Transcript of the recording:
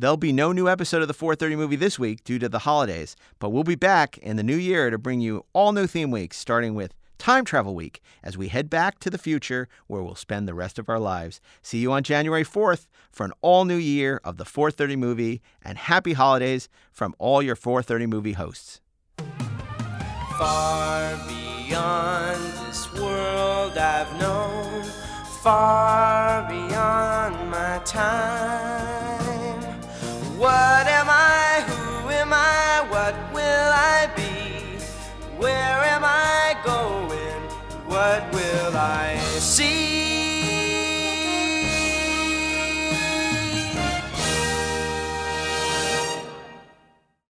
There'll be no new episode of the 430 movie this week due to the holidays, but we'll be back in the new year to bring you all new theme weeks, starting with Time Travel Week as we head back to the future where we'll spend the rest of our lives. See you on January 4th for an all new year of the 430 movie and happy holidays from all your 430 movie hosts. Far beyond this world I've known, far beyond my time. What will I see?